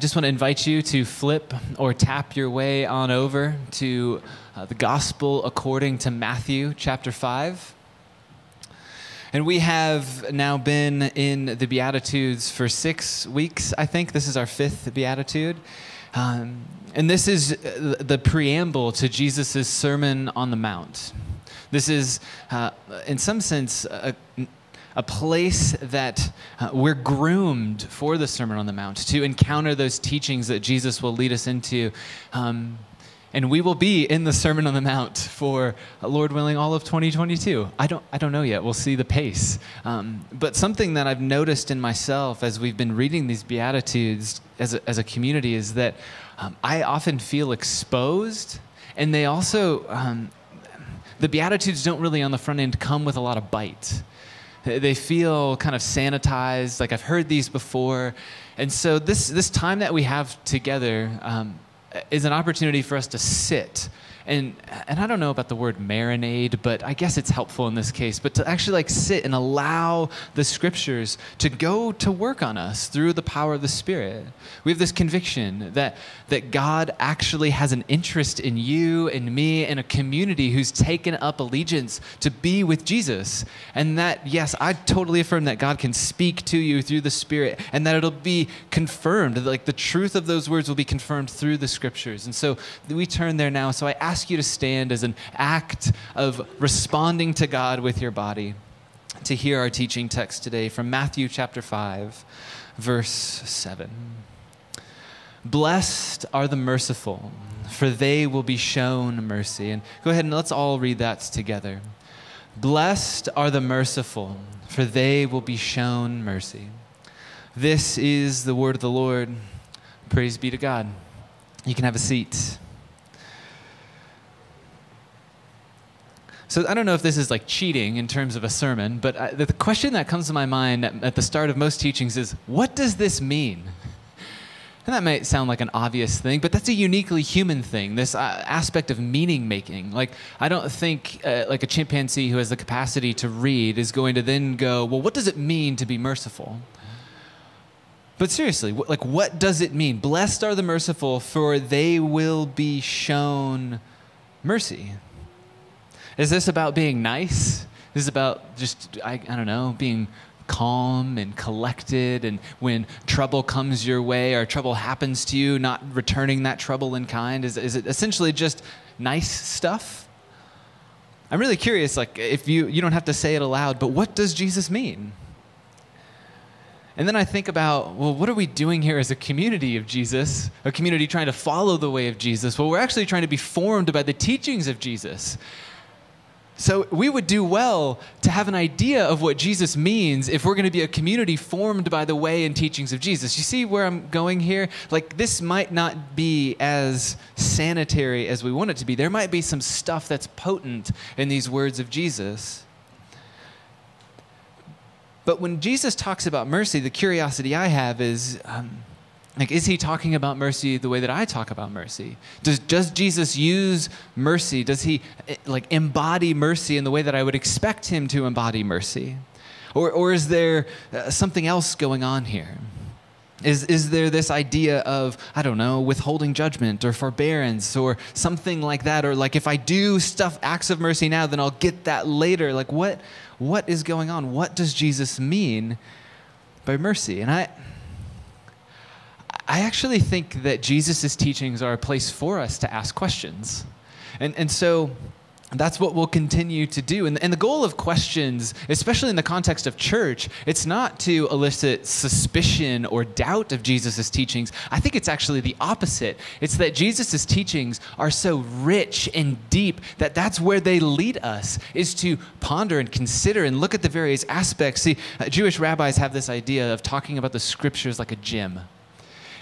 just want to invite you to flip or tap your way on over to uh, the Gospel according to Matthew chapter 5. And we have now been in the Beatitudes for six weeks, I think. This is our fifth Beatitude. Um, and this is uh, the preamble to Jesus' Sermon on the Mount. This is, uh, in some sense, a, a place that uh, we're groomed for the Sermon on the Mount to encounter those teachings that Jesus will lead us into. Um, and we will be in the Sermon on the Mount for, uh, Lord willing, all of 2022. I don't, I don't know yet. We'll see the pace. Um, but something that I've noticed in myself as we've been reading these Beatitudes as a, as a community is that um, I often feel exposed, and they also, um, the Beatitudes don't really on the front end come with a lot of bite. They feel kind of sanitized, like I've heard these before. And so, this, this time that we have together um, is an opportunity for us to sit and and I don't know about the word marinade, but I guess it's helpful in this case. But to actually like sit and allow the scriptures to go to work on us through the power of the Spirit. We have this conviction that that God actually has an interest in you and me and a community who's taken up allegiance to be with Jesus, and that yes, I totally affirm that God can speak to you through the Spirit, and that it'll be confirmed. Like the truth of those words will be confirmed through the scriptures. And so we turn there now. So I ask you to stand as an act of responding to God with your body to hear our teaching text today from Matthew chapter 5, verse 7. Blessed are the merciful, for they will be shown mercy. And go ahead and let's all read that together. Blessed are the merciful, for they will be shown mercy. This is the word of the Lord. Praise be to God. You can have a seat. So I don't know if this is like cheating in terms of a sermon, but I, the question that comes to my mind at, at the start of most teachings is what does this mean? And that might sound like an obvious thing, but that's a uniquely human thing, this uh, aspect of meaning making. Like, I don't think uh, like a chimpanzee who has the capacity to read is going to then go, well, what does it mean to be merciful? But seriously, like, what does it mean? Blessed are the merciful, for they will be shown mercy. Is this about being nice? Is this about just, I, I don't know, being calm and collected and when trouble comes your way or trouble happens to you, not returning that trouble in kind? Is, is it essentially just nice stuff? I'm really curious, like, if you, you don't have to say it aloud, but what does Jesus mean? And then I think about, well, what are we doing here as a community of Jesus? A community trying to follow the way of Jesus? Well, we're actually trying to be formed by the teachings of Jesus. So we would do well to have an idea of what Jesus means if we're going to be a community formed by the way and teachings of Jesus. You see where I'm going here? Like, this might not be as sanitary as we want it to be. There might be some stuff that's potent in these words of Jesus. But when Jesus talks about mercy, the curiosity I have is um, like, is he talking about mercy the way that I talk about mercy? Does, does Jesus use mercy? Does he eh, like embody mercy in the way that I would expect him to embody mercy? Or, or is there uh, something else going on here? Is, is there this idea of, I don't know, withholding judgment or forbearance or something like that? Or like if I do stuff, acts of mercy now, then I'll get that later. Like what, what is going on? What does Jesus mean by mercy? And I, I actually think that Jesus' teachings are a place for us to ask questions. And, and so that's what we'll continue to do. And, and the goal of questions, especially in the context of church, it's not to elicit suspicion or doubt of Jesus' teachings. I think it's actually the opposite. It's that Jesus' teachings are so rich and deep that that's where they lead us, is to ponder and consider and look at the various aspects. See, uh, Jewish rabbis have this idea of talking about the scriptures like a gym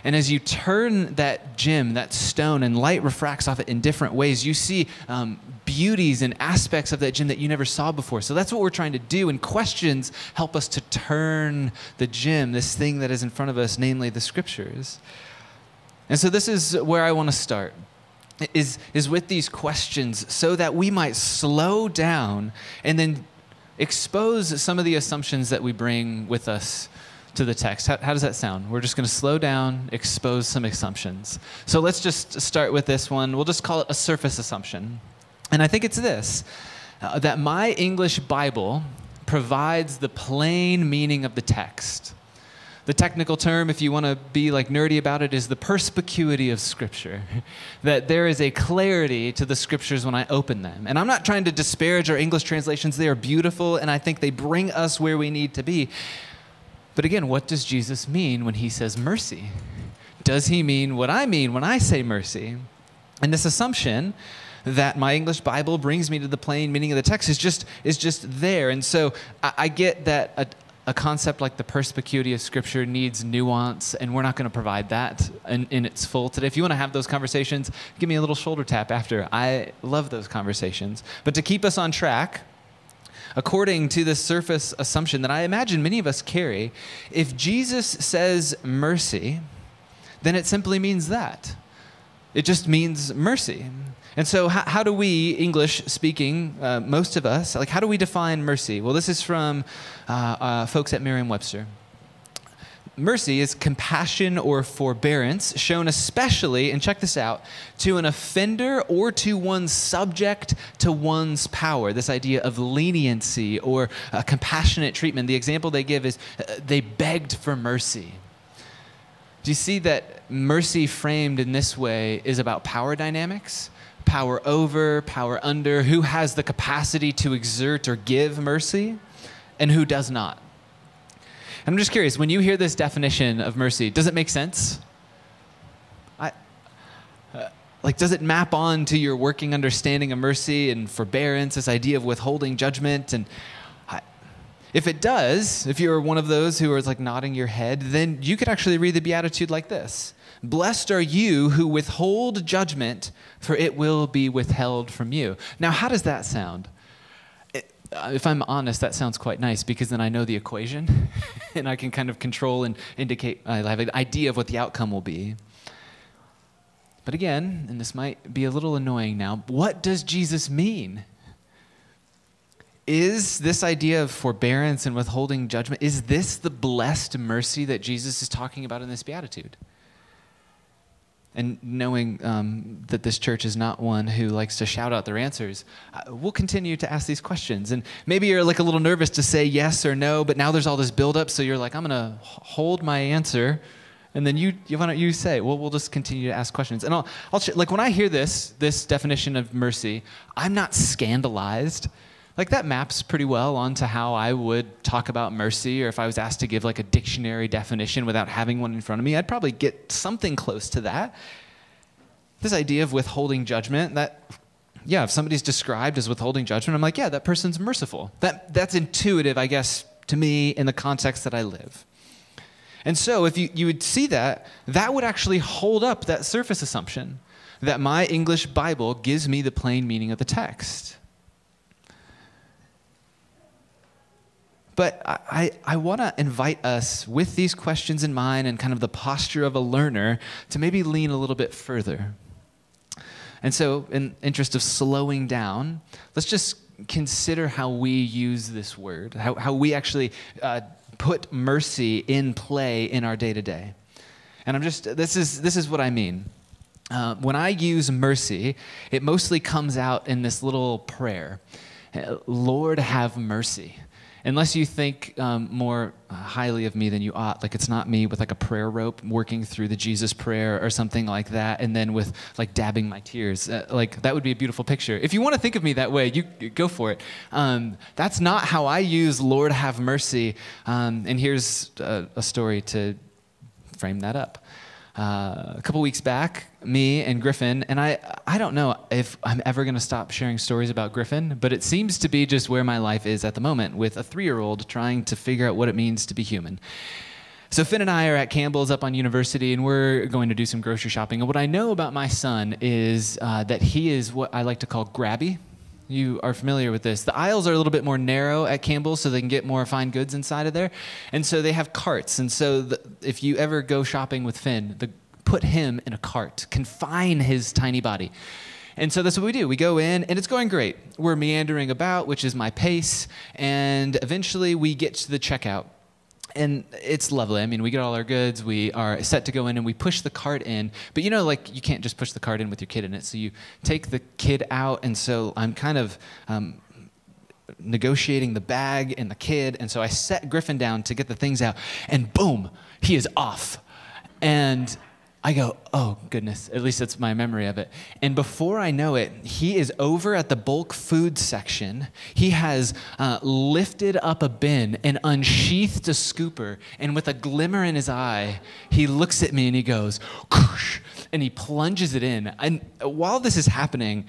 and as you turn that gem, that stone, and light refracts off it in different ways, you see um, beauties and aspects of that gem that you never saw before. So that's what we're trying to do. And questions help us to turn the gem, this thing that is in front of us, namely the scriptures. And so this is where I want to start. Is, is with these questions so that we might slow down and then expose some of the assumptions that we bring with us to the text. How, how does that sound? We're just going to slow down, expose some assumptions. So let's just start with this one. We'll just call it a surface assumption. And I think it's this uh, that my English Bible provides the plain meaning of the text. The technical term, if you want to be like nerdy about it, is the perspicuity of Scripture. that there is a clarity to the Scriptures when I open them. And I'm not trying to disparage our English translations, they are beautiful, and I think they bring us where we need to be. But again, what does Jesus mean when he says mercy? Does he mean what I mean when I say mercy? And this assumption that my English Bible brings me to the plain meaning of the text is just is just there. And so I, I get that a, a concept like the perspicuity of Scripture needs nuance, and we're not going to provide that in, in, its full today. If you want to have those conversations, give me a little shoulder tap after. I love those conversations. But to keep us on track, according to this surface assumption that I imagine many of us carry, if Jesus says mercy, then it simply means that. It just means mercy. And so, how, how do we, English speaking, uh, most of us, like, how do we define mercy? Well, this is from uh, uh, folks at Merriam Webster. Mercy is compassion or forbearance shown especially, and check this out, to an offender or to one subject to one's power. This idea of leniency or compassionate treatment. The example they give is uh, they begged for mercy. Do you see that mercy framed in this way is about power dynamics? power over, power under, who has the capacity to exert or give mercy, and who does not. I'm just curious, when you hear this definition of mercy, does it make sense? I, uh, like, does it map on to your working understanding of mercy and forbearance, this idea of withholding judgment? And I, if it does, if you're one of those who is like nodding your head, then you could actually read the Beatitude like this Blessed are you who withhold judgment, for it will be withheld from you. Now, how does that sound? Uh, if I'm honest, that sounds quite nice because then I know the equation and I can kind of control and indicate, I have an idea of what the outcome will be. But again, and this might be a little annoying now, what does Jesus mean? Is this idea of forbearance and withholding judgment, is this the blessed mercy that Jesus is talking about in this beatitude? And knowing um, that this church is not one who likes to shout out their answers, uh, we'll continue to ask these questions. And maybe you're like a little nervous to say yes or no, but now there's all this buildup, so you're like, I'm going to hold my answer. And then you, you, why don't you say? Well, we'll just continue to ask questions. And I'll, I'll like when I hear this, this definition of mercy, I'm not scandalized like that maps pretty well onto how I would talk about mercy, or if I was asked to give like a dictionary definition without having one in front of me, I'd probably get something close to that. This idea of withholding judgment, that yeah, if somebody's described as withholding judgment, I'm like, yeah, that person's merciful. That that's intuitive, I guess, to me in the context that I live. And so if you, you would see that, that would actually hold up that surface assumption that my English Bible gives me the plain meaning of the text. But I, I want to invite us with these questions in mind and kind of the posture of a learner to maybe lean a little bit further. And so, in interest of slowing down, let's just consider how we use this word, how, how we actually uh, put mercy in play in our day to day. And I'm just, this is, this is what I mean. Uh, when I use mercy, it mostly comes out in this little prayer Lord, have mercy unless you think um, more highly of me than you ought, like it's not me with like a prayer rope working through the Jesus prayer or something like that, and then with like dabbing my tears, uh, like that would be a beautiful picture. If you want to think of me that way, you go for it. Um, that's not how I use Lord have mercy. Um, and here's a, a story to frame that up. Uh, a couple weeks back, me and Griffin, and I, I don't know if I'm ever going to stop sharing stories about Griffin, but it seems to be just where my life is at the moment with a three year old trying to figure out what it means to be human. So Finn and I are at Campbell's up on University, and we're going to do some grocery shopping. And what I know about my son is uh, that he is what I like to call grabby. You are familiar with this. The aisles are a little bit more narrow at Campbell's so they can get more fine goods inside of there. And so they have carts. And so the, if you ever go shopping with Finn, the, put him in a cart, confine his tiny body. And so that's what we do. We go in, and it's going great. We're meandering about, which is my pace, and eventually we get to the checkout. and it's lovely. I mean, we get all our goods, we are set to go in, and we push the cart in. But you know, like you can't just push the cart in with your kid in it. So you take the kid out, and so I'm kind of um, negotiating the bag and the kid, and so I set Griffin down to get the things out, and boom, he is off, and I go, oh goodness, at least that's my memory of it. And before I know it, he is over at the bulk food section. He has uh, lifted up a bin and unsheathed a scooper. And with a glimmer in his eye, he looks at me and he goes, and he plunges it in. And while this is happening,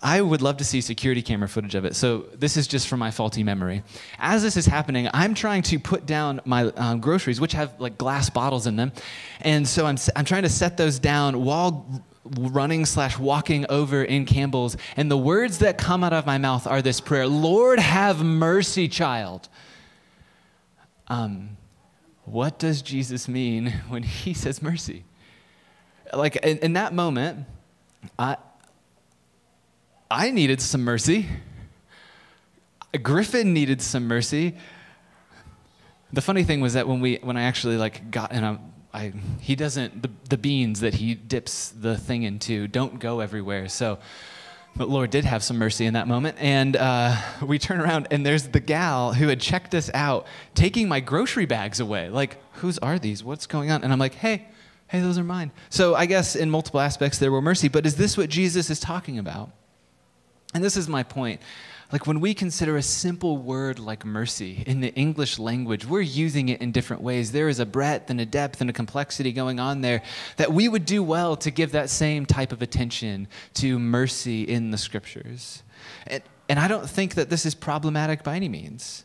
I would love to see security camera footage of it. So this is just from my faulty memory. As this is happening, I'm trying to put down my um, groceries, which have like glass bottles in them, and so I'm I'm trying to set those down while running slash walking over in Campbell's, and the words that come out of my mouth are this prayer: "Lord, have mercy, child." Um, what does Jesus mean when he says mercy? Like in, in that moment, I I needed some mercy. Griffin needed some mercy. The funny thing was that when we when I actually like got and I, I he doesn't the, the beans that he dips the thing into don't go everywhere. So but Lord did have some mercy in that moment. And uh, we turn around, and there's the gal who had checked us out taking my grocery bags away. Like, whose are these? What's going on? And I'm like, hey, hey, those are mine. So I guess in multiple aspects there were mercy. But is this what Jesus is talking about? And this is my point. Like when we consider a simple word like mercy in the English language, we're using it in different ways. There is a breadth and a depth and a complexity going on there that we would do well to give that same type of attention to mercy in the scriptures. And, and I don't think that this is problematic by any means.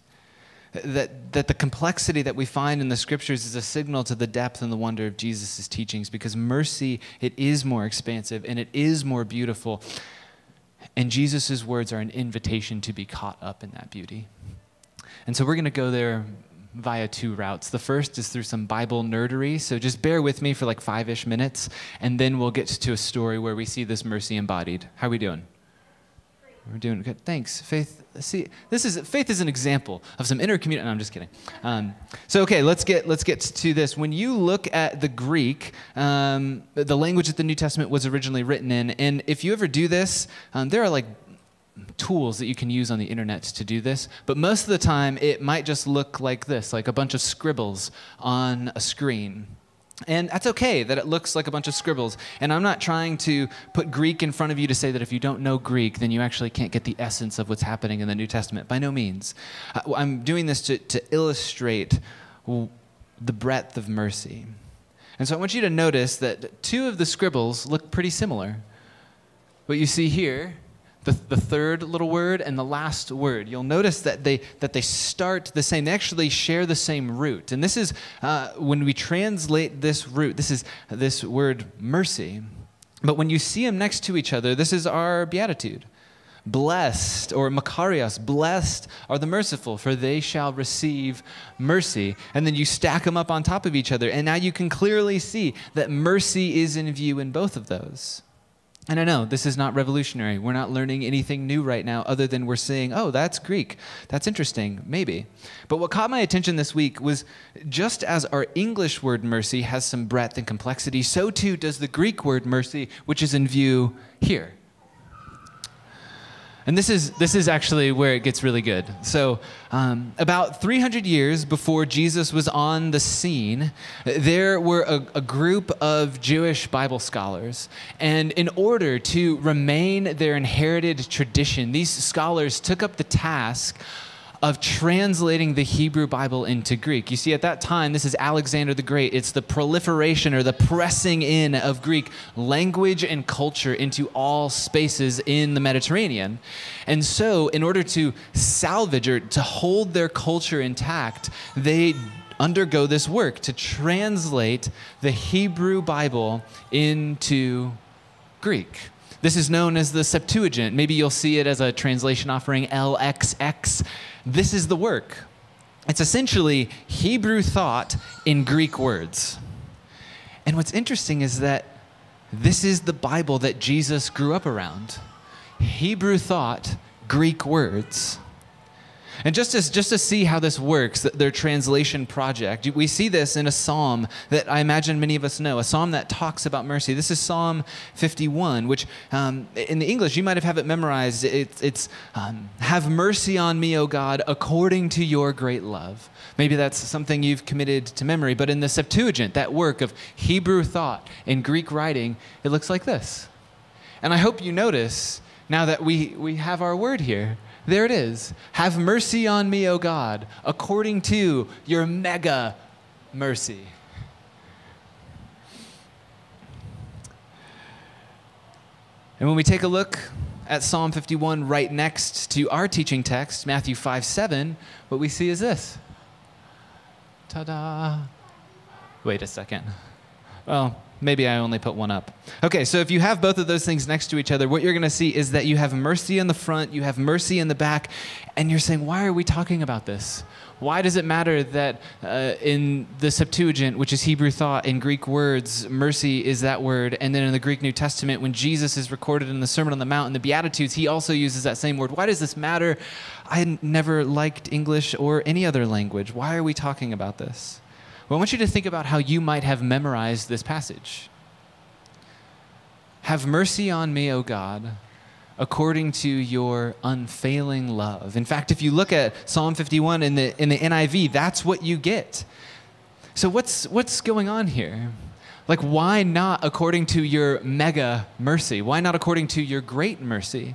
That, that the complexity that we find in the scriptures is a signal to the depth and the wonder of Jesus' teachings because mercy, it is more expansive and it is more beautiful. And Jesus' words are an invitation to be caught up in that beauty. And so we're going to go there via two routes. The first is through some Bible nerdery. So just bear with me for like five ish minutes, and then we'll get to a story where we see this mercy embodied. How are we doing? We're doing good. Thanks, Faith. See, this is Faith is an example of some inner community. No, I'm just kidding. Um, so, okay, let's get let's get to this. When you look at the Greek, um, the language that the New Testament was originally written in, and if you ever do this, um, there are like tools that you can use on the internet to do this, but most of the time it might just look like this, like a bunch of scribbles on a screen. And that's okay that it looks like a bunch of scribbles. And I'm not trying to put Greek in front of you to say that if you don't know Greek, then you actually can't get the essence of what's happening in the New Testament. By no means. Uh, I'm doing this to, to illustrate the breadth of mercy. And so I want you to notice that two of the scribbles look pretty similar. What you see here the, the third little word and the last word. You'll notice that they, that they start the same. They actually share the same root. And this is, uh, when we translate this root, this is this word mercy. But when you see them next to each other, this is our beatitude. Blessed, or Makarios, blessed are the merciful, for they shall receive mercy. And then you stack them up on top of each other. And now you can clearly see that mercy is in view in both of those. And I know this is not revolutionary. We're not learning anything new right now, other than we're saying, oh, that's Greek. That's interesting, maybe. But what caught my attention this week was just as our English word mercy has some breadth and complexity, so too does the Greek word mercy, which is in view here. And this is, this is actually where it gets really good. So, um, about 300 years before Jesus was on the scene, there were a, a, group of Jewish Bible scholars. And in order to remain their inherited tradition, these scholars took up the task of translating the Hebrew Bible into Greek. You see, at that time, this is Alexander the Great. It's the proliferation or the pressing in of Greek language and culture into all spaces in the Mediterranean. And so, in order to salvage or to hold their culture intact, they undergo this work to translate the Hebrew Bible into Greek. This is known as the Septuagint. Maybe you'll see it as a translation offering LXX. This is the work. It's essentially Hebrew thought in Greek words. And what's interesting is that this is the Bible that Jesus grew up around Hebrew thought, Greek words. And just to, just to see how this works, their translation project, we see this in a psalm that I imagine many of us know, a psalm that talks about mercy. This is Psalm 51, which um, in the English, you might have, have it memorized. It, it's, um, Have mercy on me, O God, according to your great love. Maybe that's something you've committed to memory, but in the Septuagint, that work of Hebrew thought and Greek writing, it looks like this. And I hope you notice now that we, we have our word here there it is. Have mercy on me, O God, according to your mega mercy. And when we take a look at Psalm 51 right next to our teaching text, Matthew 5 7, what we see is this. Ta da! Wait a second. Well, Maybe I only put one up. Okay, so if you have both of those things next to each other, what you're going to see is that you have mercy in the front, you have mercy in the back, and you're saying, why are we talking about this? Why does it matter that uh, in the Septuagint, which is Hebrew thought, in Greek words, mercy is that word, and then in the Greek New Testament, when Jesus is recorded in the Sermon on the Mount and the Beatitudes, he also uses that same word. Why does this matter? I never liked English or any other language. Why are we talking about this? Well, I want you to think about how you might have memorized this passage. Have mercy on me, O God, according to your unfailing love. In fact, if you look at Psalm 51 in the, in the NIV, that's what you get. So, what's, what's going on here? Like, why not according to your mega mercy? Why not according to your great mercy?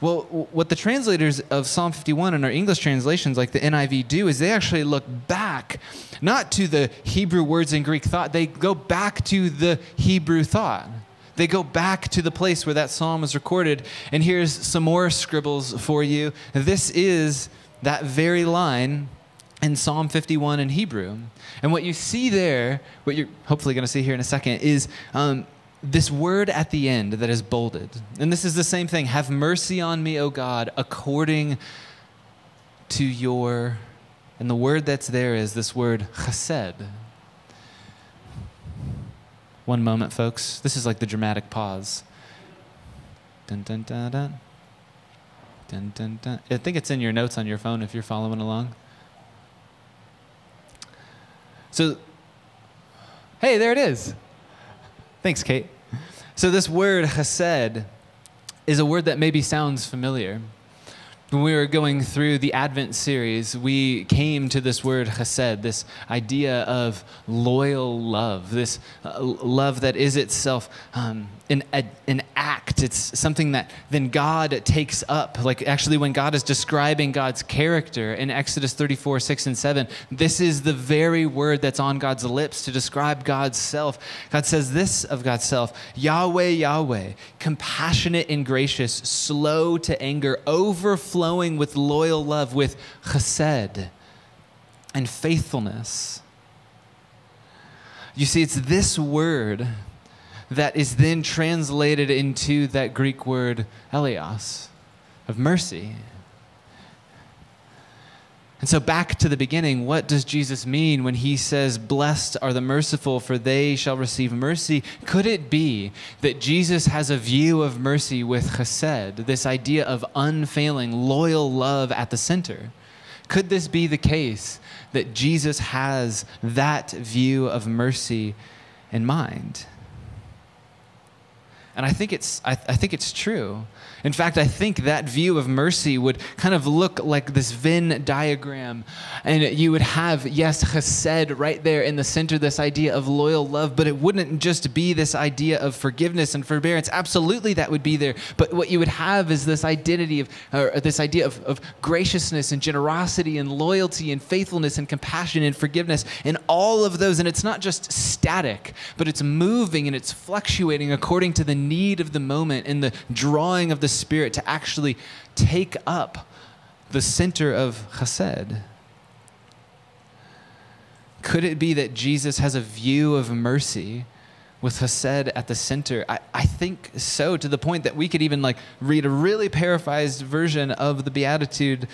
Well, what the translators of Psalm 51 in our English translations, like the NIV, do is they actually look back, not to the Hebrew words in Greek thought, they go back to the Hebrew thought. They go back to the place where that psalm was recorded. And here's some more scribbles for you. This is that very line in Psalm 51 in Hebrew. And what you see there, what you're hopefully going to see here in a second, is um, this word at the end that is bolded. And this is the same thing Have mercy on me, O God, according to your. And the word that's there is this word chesed. One moment, folks. This is like the dramatic pause. Dun, dun, dun, dun. Dun, dun, dun. I think it's in your notes on your phone if you're following along. So, hey, there it is. Thanks, Kate. So, this word chesed is a word that maybe sounds familiar. When we were going through the Advent series, we came to this word chesed, this idea of loyal love, this uh, love that is itself um, an, a, an act. It's something that then God takes up. Like actually, when God is describing God's character in Exodus 34, 6 and 7, this is the very word that's on God's lips to describe God's self. God says this of God's self Yahweh, Yahweh, compassionate and gracious, slow to anger, overflowing with loyal love, with chesed and faithfulness. You see, it's this word that is then translated into that Greek word eleos, of mercy. And so, back to the beginning, what does Jesus mean when he says, Blessed are the merciful, for they shall receive mercy? Could it be that Jesus has a view of mercy with chesed, this idea of unfailing, loyal love at the center? Could this be the case that Jesus has that view of mercy in mind? And I think it's, I, I, think it's true. In fact, I think that view of mercy would kind of look like this Venn diagram. And you would have, yes, chesed right there in the center, this idea of loyal love, but it wouldn't just be this idea of forgiveness and forbearance. Absolutely, that would be there. But what you would have is this identity of, or this idea of, of graciousness and generosity and loyalty and faithfulness and compassion and forgiveness and all of those. And it's not just static, but it's moving and it's fluctuating according to the need of the moment and the drawing of the Spirit to actually take up the center of chesed? Could it be that Jesus has a view of mercy with chesed at the center? I, I think so, to the point that we could even like read a really paraphrased version of the Beatitude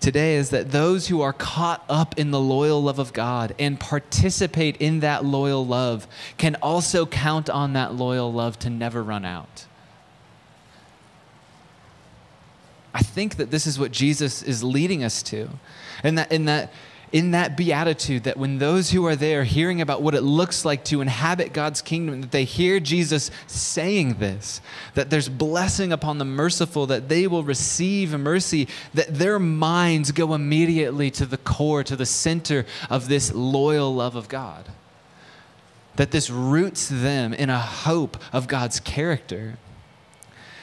today is that those who are caught up in the loyal love of God and participate in that loyal love can also count on that loyal love to never run out. I think that this is what Jesus is leading us to. And that, in that, in that beatitude, that when those who are there hearing about what it looks like to inhabit God's kingdom, that they hear Jesus saying this, that there's blessing upon the merciful, that they will receive mercy, that their minds go immediately to the core, to the center of this loyal love of God. That this roots them in a hope of God's character.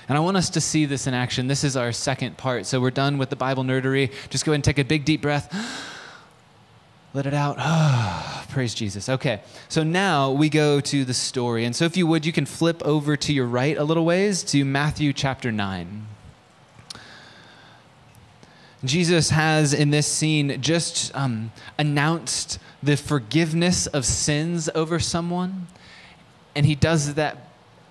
And I want us to see this in action. This is our second part. So we're done with the Bible nerdery. Just go ahead and take a big, deep breath. Let it out. Praise Jesus. Okay, so now we go to the story. And so if you would, you can flip over to your right a little ways to Matthew chapter 9. Jesus has in this scene just um, announced the forgiveness of sins over someone. And he does that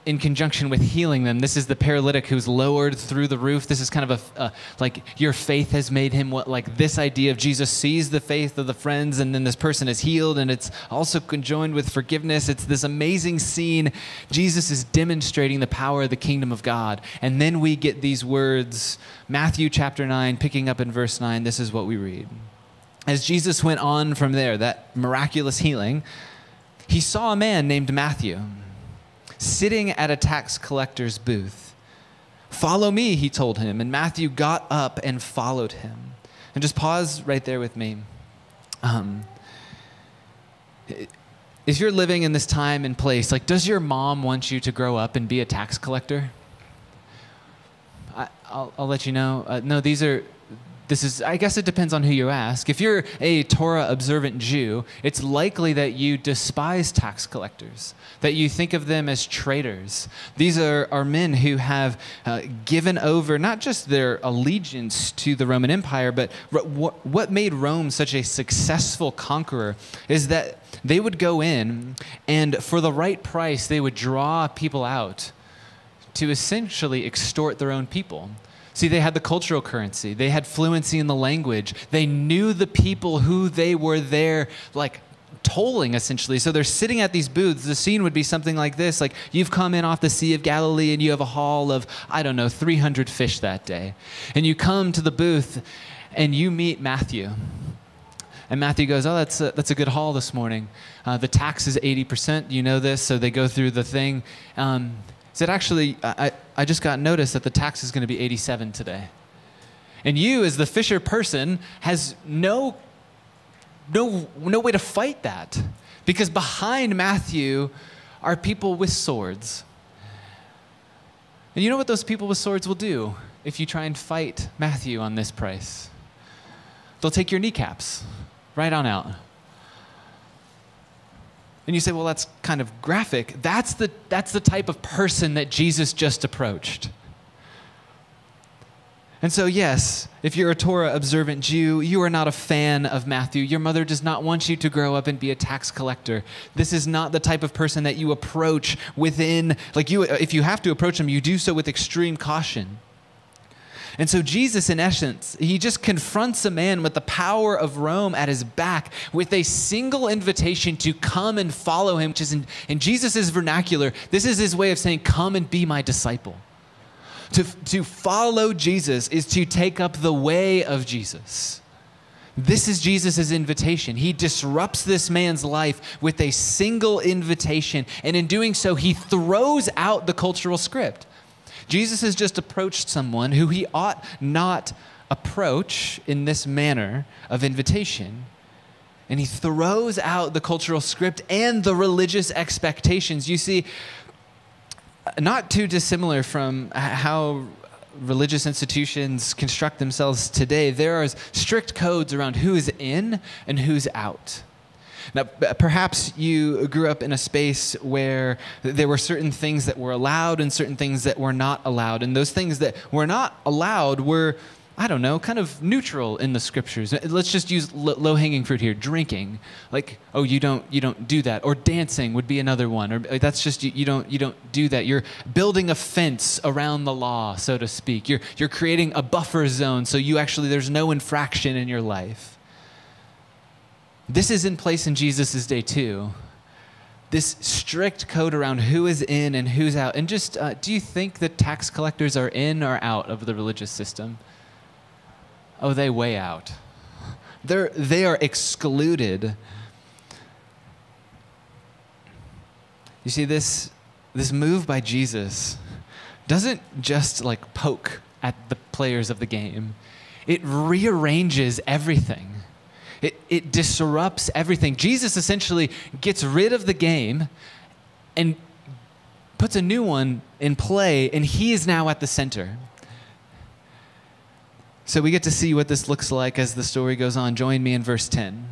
in conjunction with healing them. This is the paralytic who's lowered through the roof. This is kind of a, like your faith has made him what, like this idea of Jesus sees the faith of the friends, and then this person is healed, and it's also conjoined with forgiveness. It's this amazing scene. Jesus is demonstrating the power of the kingdom of God. And then we get these words Matthew chapter 9, picking up in verse 9. This is what we read. As Jesus went on from there, that miraculous healing, he saw a man named Matthew sitting at a tax collector's booth. Follow me, he told him. And Matthew got up and followed him. And just pause right there with me. Um, if you're living in this time and place, like, does your mom want you to grow up and be a tax collector? I, will let you know. Uh, no, these are this is i guess it depends on who you ask. If you're a torah observant jew it's likely that you despise tax collectors that you think of them as traitors. These are, are men who have uh, given over not just their allegiance to the roman empire but what, what made rome such a successful conqueror is that they would go in and for the right price they would draw people out to essentially extort their own people See, they had the cultural currency, they had fluency in the language, they knew the people who they were there, like tolling essentially. So they're sitting at these booths. The scene would be something like this like you've come in off the Sea of Galilee and you have a haul of, I don't know, 300 fish that day. And you come to the booth and you meet Matthew. And Matthew goes, Oh, that's a, that's a good haul this morning. Uh, the tax is 80%. You know this. So they go through the thing. Um, said, Actually, I, I just got notice that the tax is going to be 87 today. And you, as the fisher person, has no, no, no way to fight that. Because behind Matthew are people with swords. And you know what those people with swords will do if you try and fight Matthew on this price? They'll take your kneecaps right on out. And you say, well, that's kind of graphic. That's the, that's the type of person that Jesus just approached. And so, yes, if you're a Torah observant Jew, you are not a fan of Matthew. Your mother does not want you to grow up and be a tax collector. This is not the type of person that you approach within, like you, if you have to approach them, you do so with extreme caution. And so, Jesus, in essence, he just confronts a man with the power of Rome at his back with a single invitation to come and follow him, which is in, in Jesus' vernacular, this is his way of saying, Come and be my disciple. To, to follow Jesus is to take up the way of Jesus. This is Jesus' invitation. He disrupts this man's life with a single invitation. And in doing so, he throws out the cultural script. Jesus has just approached someone who he ought not approach in this manner of invitation. And he throws out the cultural script and the religious expectations. You see, not too dissimilar from how religious institutions construct themselves today, there are strict codes around who is in and who's out. Now, perhaps you grew up in a space where there were certain things that were allowed and certain things that were not allowed. And those things that were not allowed were, I don't know, kind of neutral in the scriptures. Uh, let's just use low hanging fruit here drinking. Like, oh, you don't, you don't do that. Or dancing would be another one. Or uh, that's just, you, you, don't, you don't do that. You're building a fence around the law, so to speak. You're, you're creating a buffer zone so you actually, there's no infraction in your life. This is in place in Jesus' day too. this strict code around who is in and who's out. And just, uh, do you think that tax collectors are in or out of the religious system? Oh, they way out. They're, they are excluded. You see, this, this move by Jesus doesn't just like poke at the players of the game, it rearranges everything. It, it disrupts everything. Jesus essentially gets rid of the game and puts a new one in play, and he is now at the center. So we get to see what this looks like as the story goes on. Join me in verse 10.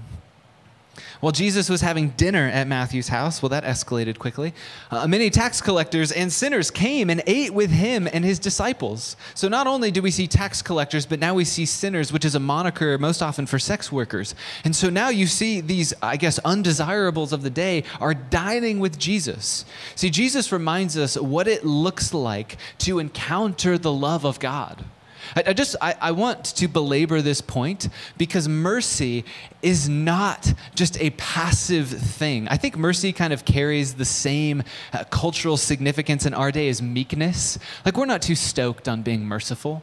While Jesus was having dinner at Matthew's house, well, that escalated quickly. Uh, many tax collectors and sinners came and ate with him and his disciples. So not only do we see tax collectors, but now we see sinners, which is a moniker most often for sex workers. And so now you see these, I guess, undesirables of the day are dining with Jesus. See, Jesus reminds us what it looks like to encounter the love of God. I, I just I, I want to belabor this point because mercy is not just a passive thing. I think mercy kind of carries the same uh, cultural significance in our day as meekness. Like we're not too stoked on being merciful.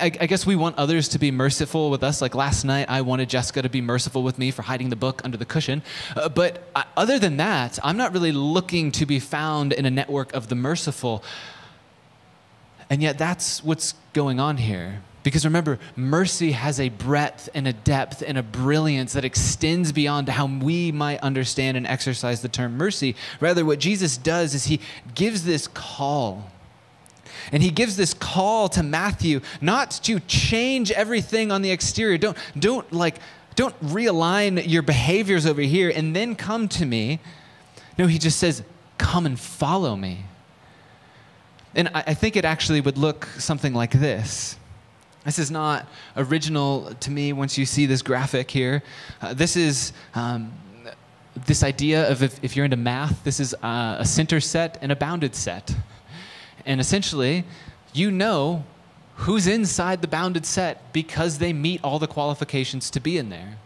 I, guess we want others to be merciful with us. Like last night, I wanted Jessica to be merciful with me for hiding the book under the cushion. Uh, but I, other than that, I'm not really looking to be found in a network of the merciful. And yet, that's what's going on here. Because remember, mercy has a breadth and a depth and a brilliance that extends beyond how we might understand and exercise the term mercy. Rather, what Jesus does is he gives this call. And he gives this call to Matthew not to change everything on the exterior. Don't, don't like, don't realign your behaviors over here and then come to me. No, he just says, come and follow me. And I, think it actually would look something like this. This is not original to me once you see this graphic here. Uh, this is um, this idea of if, if, you're into math, this is uh, a center set and a bounded set. And essentially, you know who's inside the bounded set because they meet all the qualifications to be in there.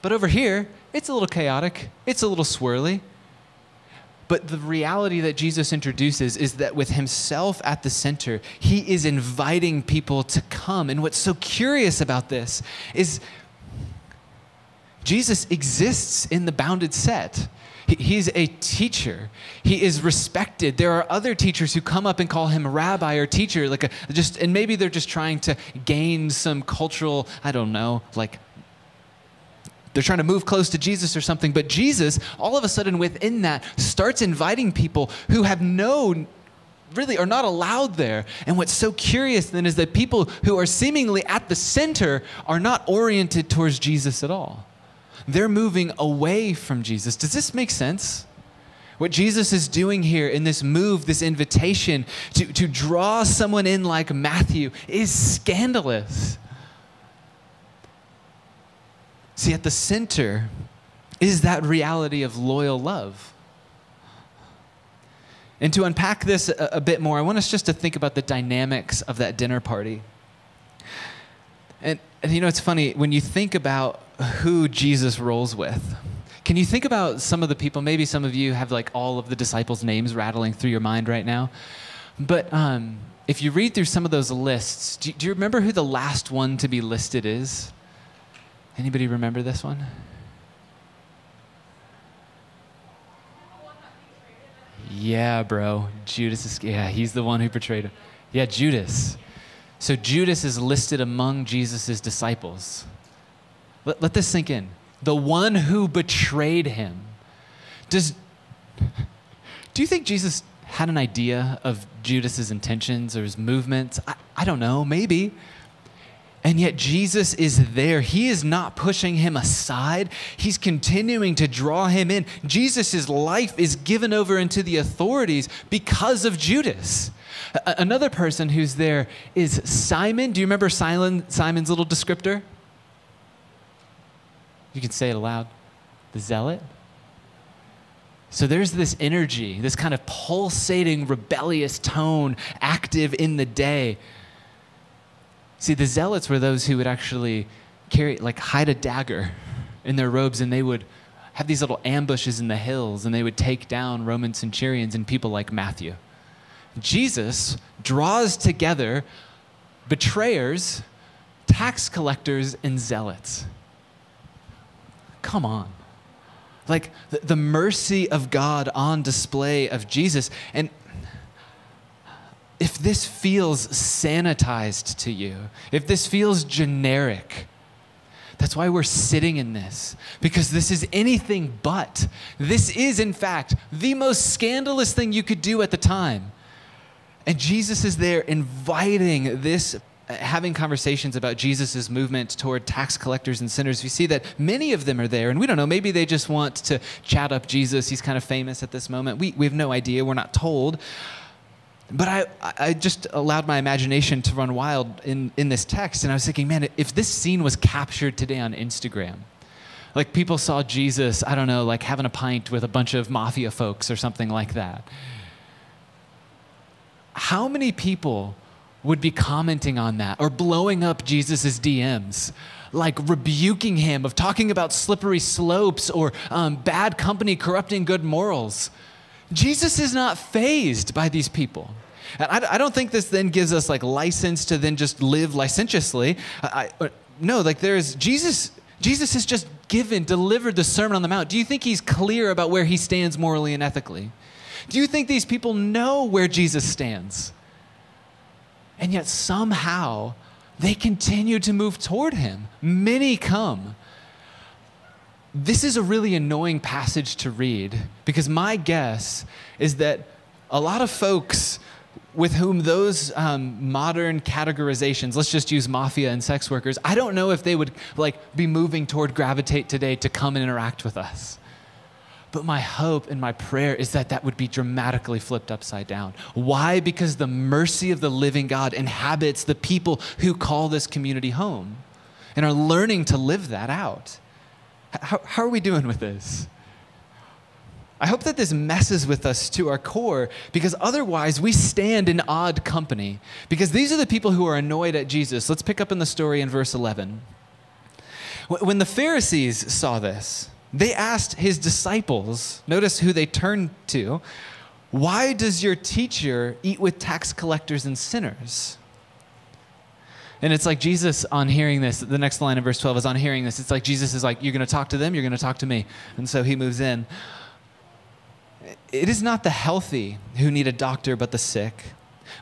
But over here, it's a little chaotic, it's a little swirly. But the reality that Jesus introduces is that with himself at the center, he is inviting people to come. And what's so curious about this is Jesus exists in the bounded set. He's a teacher. He is respected. There are other teachers who come up and call him rabbi or teacher, like a, just, and maybe they're just trying to gain some cultural, I don't know, like they're trying to move close to Jesus or something. But Jesus, all of a sudden within that, starts inviting people who have no really are not allowed there. And what's so curious then is that people who are seemingly at the center are not oriented towards Jesus at all. They're moving away from Jesus. Does this make sense? What Jesus is doing here in this move, this invitation to, to draw someone in like Matthew, is scandalous. See, at the center is that reality of loyal love. And to unpack this a, a, bit more, I want us just to think about the dynamics of that dinner party. And, and you know, it's funny, when you think about who Jesus rolls with, can you think about some of the people? Maybe some of you have like all of the disciples' names rattling through your mind right now. But um, if you read through some of those lists, do, do you remember who the last one to be listed is? Anybody remember this one? Yeah, bro. Judas is, yeah, he's the one who betrayed him. Yeah, Judas. So Judas is listed among Jesus' disciples. Let, let this sink in. The one who betrayed him. Does, do you think Jesus had an idea of Judas's intentions or his movements? I, I don't know, maybe. And yet, Jesus is there. He is not pushing him aside. He's continuing to draw him in. Jesus' life is given over into the authorities because of Judas. Another person who's there is Simon. Do you remember Simon, Simon's little descriptor? You can say it aloud. The zealot. So there's this energy, this kind of pulsating, rebellious tone active in the day. See, the zealots were those who would actually carry, like, hide a dagger in their robes and they would have these little ambushes in the hills and they would take down Roman centurions and people like Matthew. Jesus draws together betrayers, tax collectors, and zealots. Come on. Like the, the mercy of God on display of Jesus. And if this feels sanitized to you, if this feels generic, that's why we're sitting in this, because this is anything but. This is, in fact, the most scandalous thing you could do at the time. And Jesus is there inviting this, uh, having conversations about Jesus' movement toward tax collectors and sinners. We see that many of them are there, and we don't know, maybe they just want to chat up Jesus. He's kind of famous at this moment. We, we have no idea, we're not told. But I, I just allowed my imagination to run wild in, in this text, and I was thinking, man, if this scene was captured today on Instagram, like people saw Jesus, I don't know, like having a pint with a bunch of mafia folks or something like that. How many people would be commenting on that or blowing up Jesus' DMs? like rebuking him, of talking about slippery slopes or um, bad company corrupting good morals. Jesus is not fazed by these people. And I, I, don't think this then gives us like license to then just live licentiously. I, I, no, like there's Jesus. Jesus has just given, delivered the Sermon on the Mount. Do you think he's clear about where he stands morally and ethically? Do you think these people know where Jesus stands? And yet somehow they continue to move toward him. Many come. This is a really annoying passage to read because my guess is that a lot of folks with whom those um, modern categorizations let's just use mafia and sex workers i don't know if they would like be moving toward gravitate today to come and interact with us. But my hope and my prayer is that that would be dramatically flipped upside down. Why? Because the mercy of the living god inhabits the people who call this community home and are learning to live that out. How, how are we doing with this I hope that this messes with us to our core because otherwise we stand in odd company. Because these are the people who are annoyed at Jesus. Let's pick up in the story in verse 11. When the Pharisees saw this, they asked his disciples, notice who they turned to, why does your teacher eat with tax collectors and sinners? And it's like Jesus, on hearing this, the next line in verse 12 is on hearing this. It's like Jesus is like, You're going to talk to them, you're going to talk to me. And so he moves in. It is not the healthy who need a doctor, but the sick.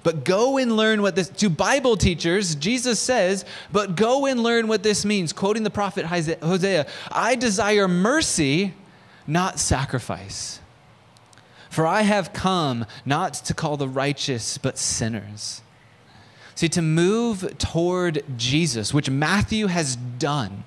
But go and learn what this, to Bible teachers, Jesus says, but go and learn what this means. Quoting the prophet Hosea, I desire mercy, not sacrifice. For I have come not to call the righteous, but sinners. See, to move toward Jesus, which Matthew has done,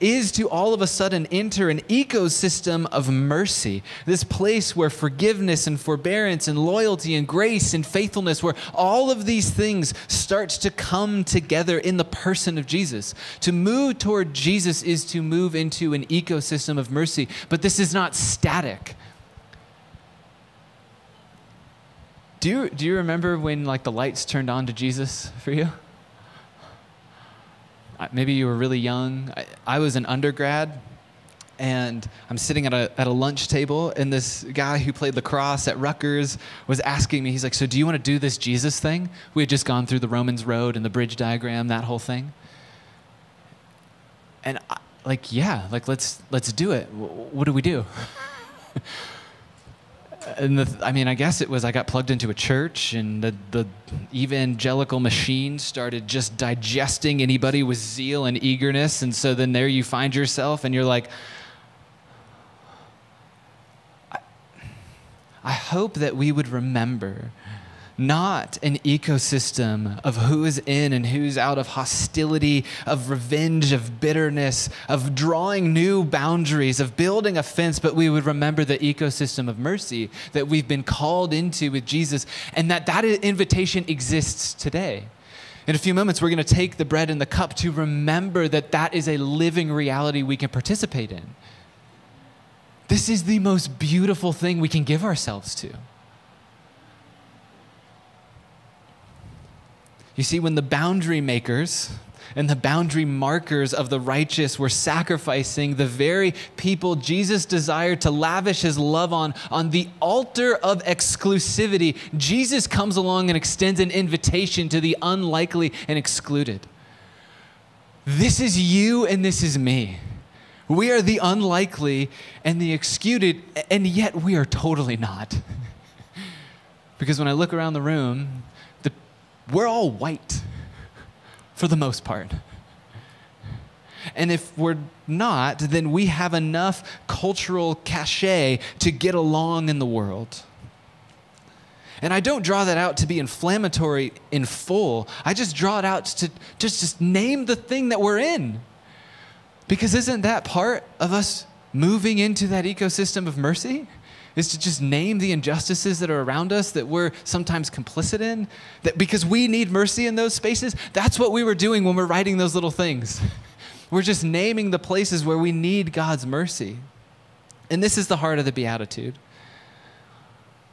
is to all of a sudden enter an ecosystem of mercy, this place where forgiveness and forbearance and loyalty and grace and faithfulness, where all of these things start to come together in the person of Jesus. To move toward Jesus is to move into an ecosystem of mercy, but this is not static. Do you, do you remember when like the lights turned on to Jesus for you? Maybe you were really young. I, I was an undergrad, and I'm sitting at a, at a lunch table, and this guy who played lacrosse at Rutgers was asking me, he's like, So, do you want to do this Jesus thing? We had just gone through the Romans Road and the bridge diagram, that whole thing. And I, like, yeah, like let's let's do it. What do we do? and the, I mean, I guess it was I got plugged into a church, and the, the evangelical machine started just digesting anybody with zeal and eagerness. And so then there you find yourself, and you're like, I, I hope that we would remember not an ecosystem of who is in and who's out, of hostility, of revenge, of bitterness, of drawing new boundaries, of building a fence, but we would remember the ecosystem of mercy that we've been called into with Jesus and that that invitation exists today. In a few moments, we're going to take the bread and the cup to remember that that is a living reality we can participate in. This is the most beautiful thing we can give ourselves to. You see, when the boundary makers and the boundary markers of the righteous were sacrificing the very people Jesus desired to lavish his love on on the altar of exclusivity. Jesus comes along and extends an invitation to the unlikely and excluded. This is you and this is me. We are the unlikely and the excluded, and yet we are totally not. because when I look around the room, we're all white for the most part. And if we're not, then we have enough cultural cachet to get along in the world. And I don't draw that out to be inflammatory in full. I just draw it out to just, just name the thing that we're in. Because isn't that part of us moving into that ecosystem of mercy? Is to just name the injustices that are around us that we're sometimes complicit in? That because we need mercy in those spaces, that's what we were doing when we're writing those little things. We're just naming the places where we need God's mercy. And this is the heart of the Beatitude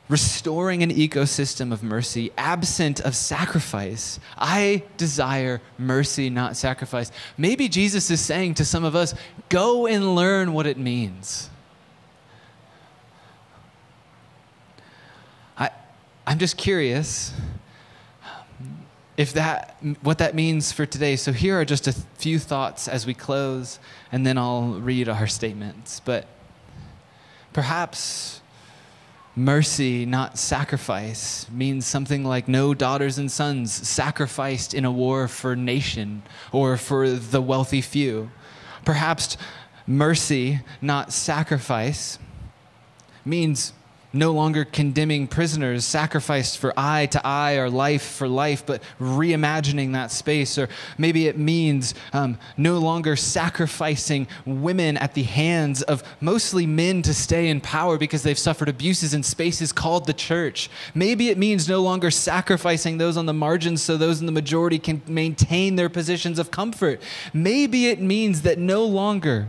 restoring an ecosystem of mercy absent of sacrifice. I desire mercy, not sacrifice. Maybe Jesus is saying to some of us, go and learn what it means. I'm just curious if that what that means for today so here are just a few thoughts as we close and then i'll read our statements but perhaps Mercy, not sacrifice, means something like no daughters and sons sacrificed in a war for nation or for the wealthy few. Perhaps mercy, not sacrifice, means no longer condemning prisoners sacrificed for eye to eye or life for life, but reimagining that space. Or maybe it means um, no longer sacrificing women at the hands of mostly men to stay in power because they've suffered abuses in spaces called the church. Maybe it means no longer sacrificing those on the margins so those in the majority can maintain their positions of comfort. Maybe it means that no longer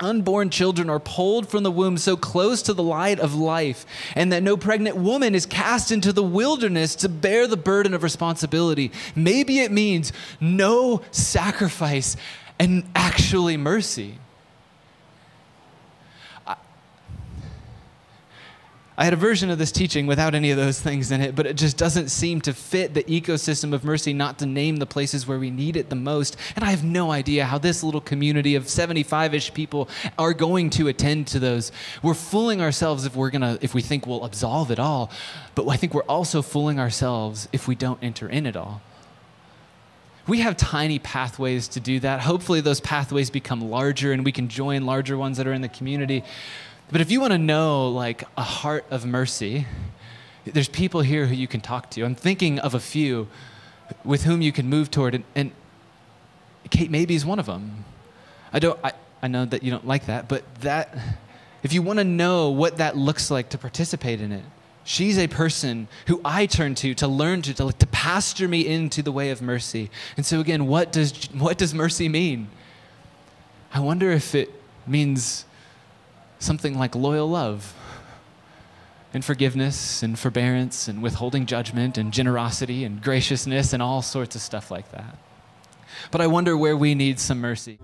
unborn children are pulled from the womb so close to the light of life, and that no pregnant woman is cast into the wilderness to bear the burden of responsibility. Maybe it means no sacrifice and actually mercy. I had a version of this teaching without any of those things in it, but it just doesn't seem to fit the ecosystem of mercy not to name the places where we need it the most. And I have no idea how this little community of 75 ish people are going to attend to those. We're fooling ourselves if we're gonna, if we think we'll absolve it all, but I think we're also fooling ourselves if we don't enter in it all. We have tiny pathways to do that. Hopefully, those pathways become larger and we can join larger ones that are in the community. But if you want to know like a heart of mercy, there's people here who you can talk to. I'm thinking of a few with whom you can move toward, and, and Kate maybe is one of them. I don't. I, I know that you don't like that, but that if you want to know what that looks like to participate in it, she's a person who I turn to to learn to, to, to pastor me into the way of mercy. And so again, what does what does mercy mean? I wonder if it means something like loyal love and forgiveness and forbearance and withholding judgment and generosity and graciousness and all sorts of stuff like that. But I wonder where we need some mercy.